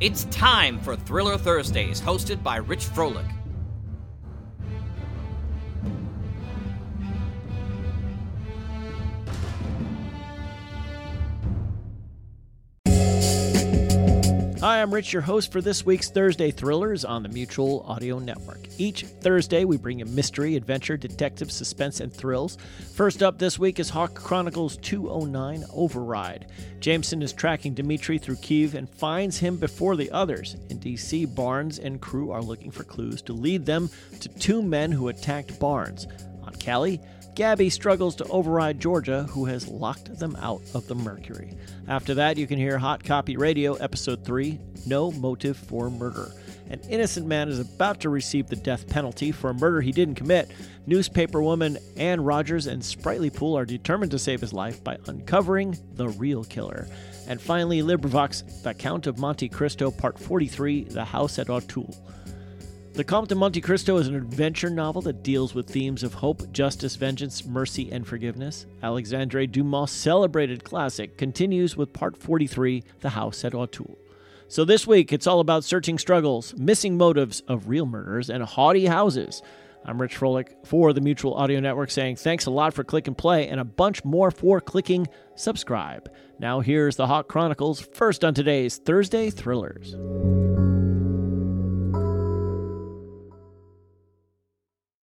It's time for Thriller Thursdays, hosted by Rich Froelich. Hi, I'm Rich, your host for this week's Thursday Thrillers on the Mutual Audio Network. Each Thursday, we bring you mystery, adventure, detective, suspense, and thrills. First up this week is Hawk Chronicles 209 Override. Jameson is tracking Dimitri through Kiev and finds him before the others. In DC, Barnes and crew are looking for clues to lead them to two men who attacked Barnes. On Cali, Gabby struggles to override Georgia, who has locked them out of the Mercury. After that, you can hear Hot Copy Radio, Episode 3 No Motive for Murder. An innocent man is about to receive the death penalty for a murder he didn't commit. Newspaper woman Anne Rogers and Sprightly Pool are determined to save his life by uncovering the real killer. And finally, LibriVox, The Count of Monte Cristo, Part 43 The House at Auteuil. The Comte de Monte Cristo is an adventure novel that deals with themes of hope, justice, vengeance, mercy, and forgiveness. Alexandre Dumas' celebrated classic continues with part 43, The House at Auteuil. So this week, it's all about searching struggles, missing motives of real murders, and haughty houses. I'm Rich Froelich for the Mutual Audio Network saying thanks a lot for click and play and a bunch more for clicking subscribe. Now here's the Hawk Chronicles first on today's Thursday Thrillers.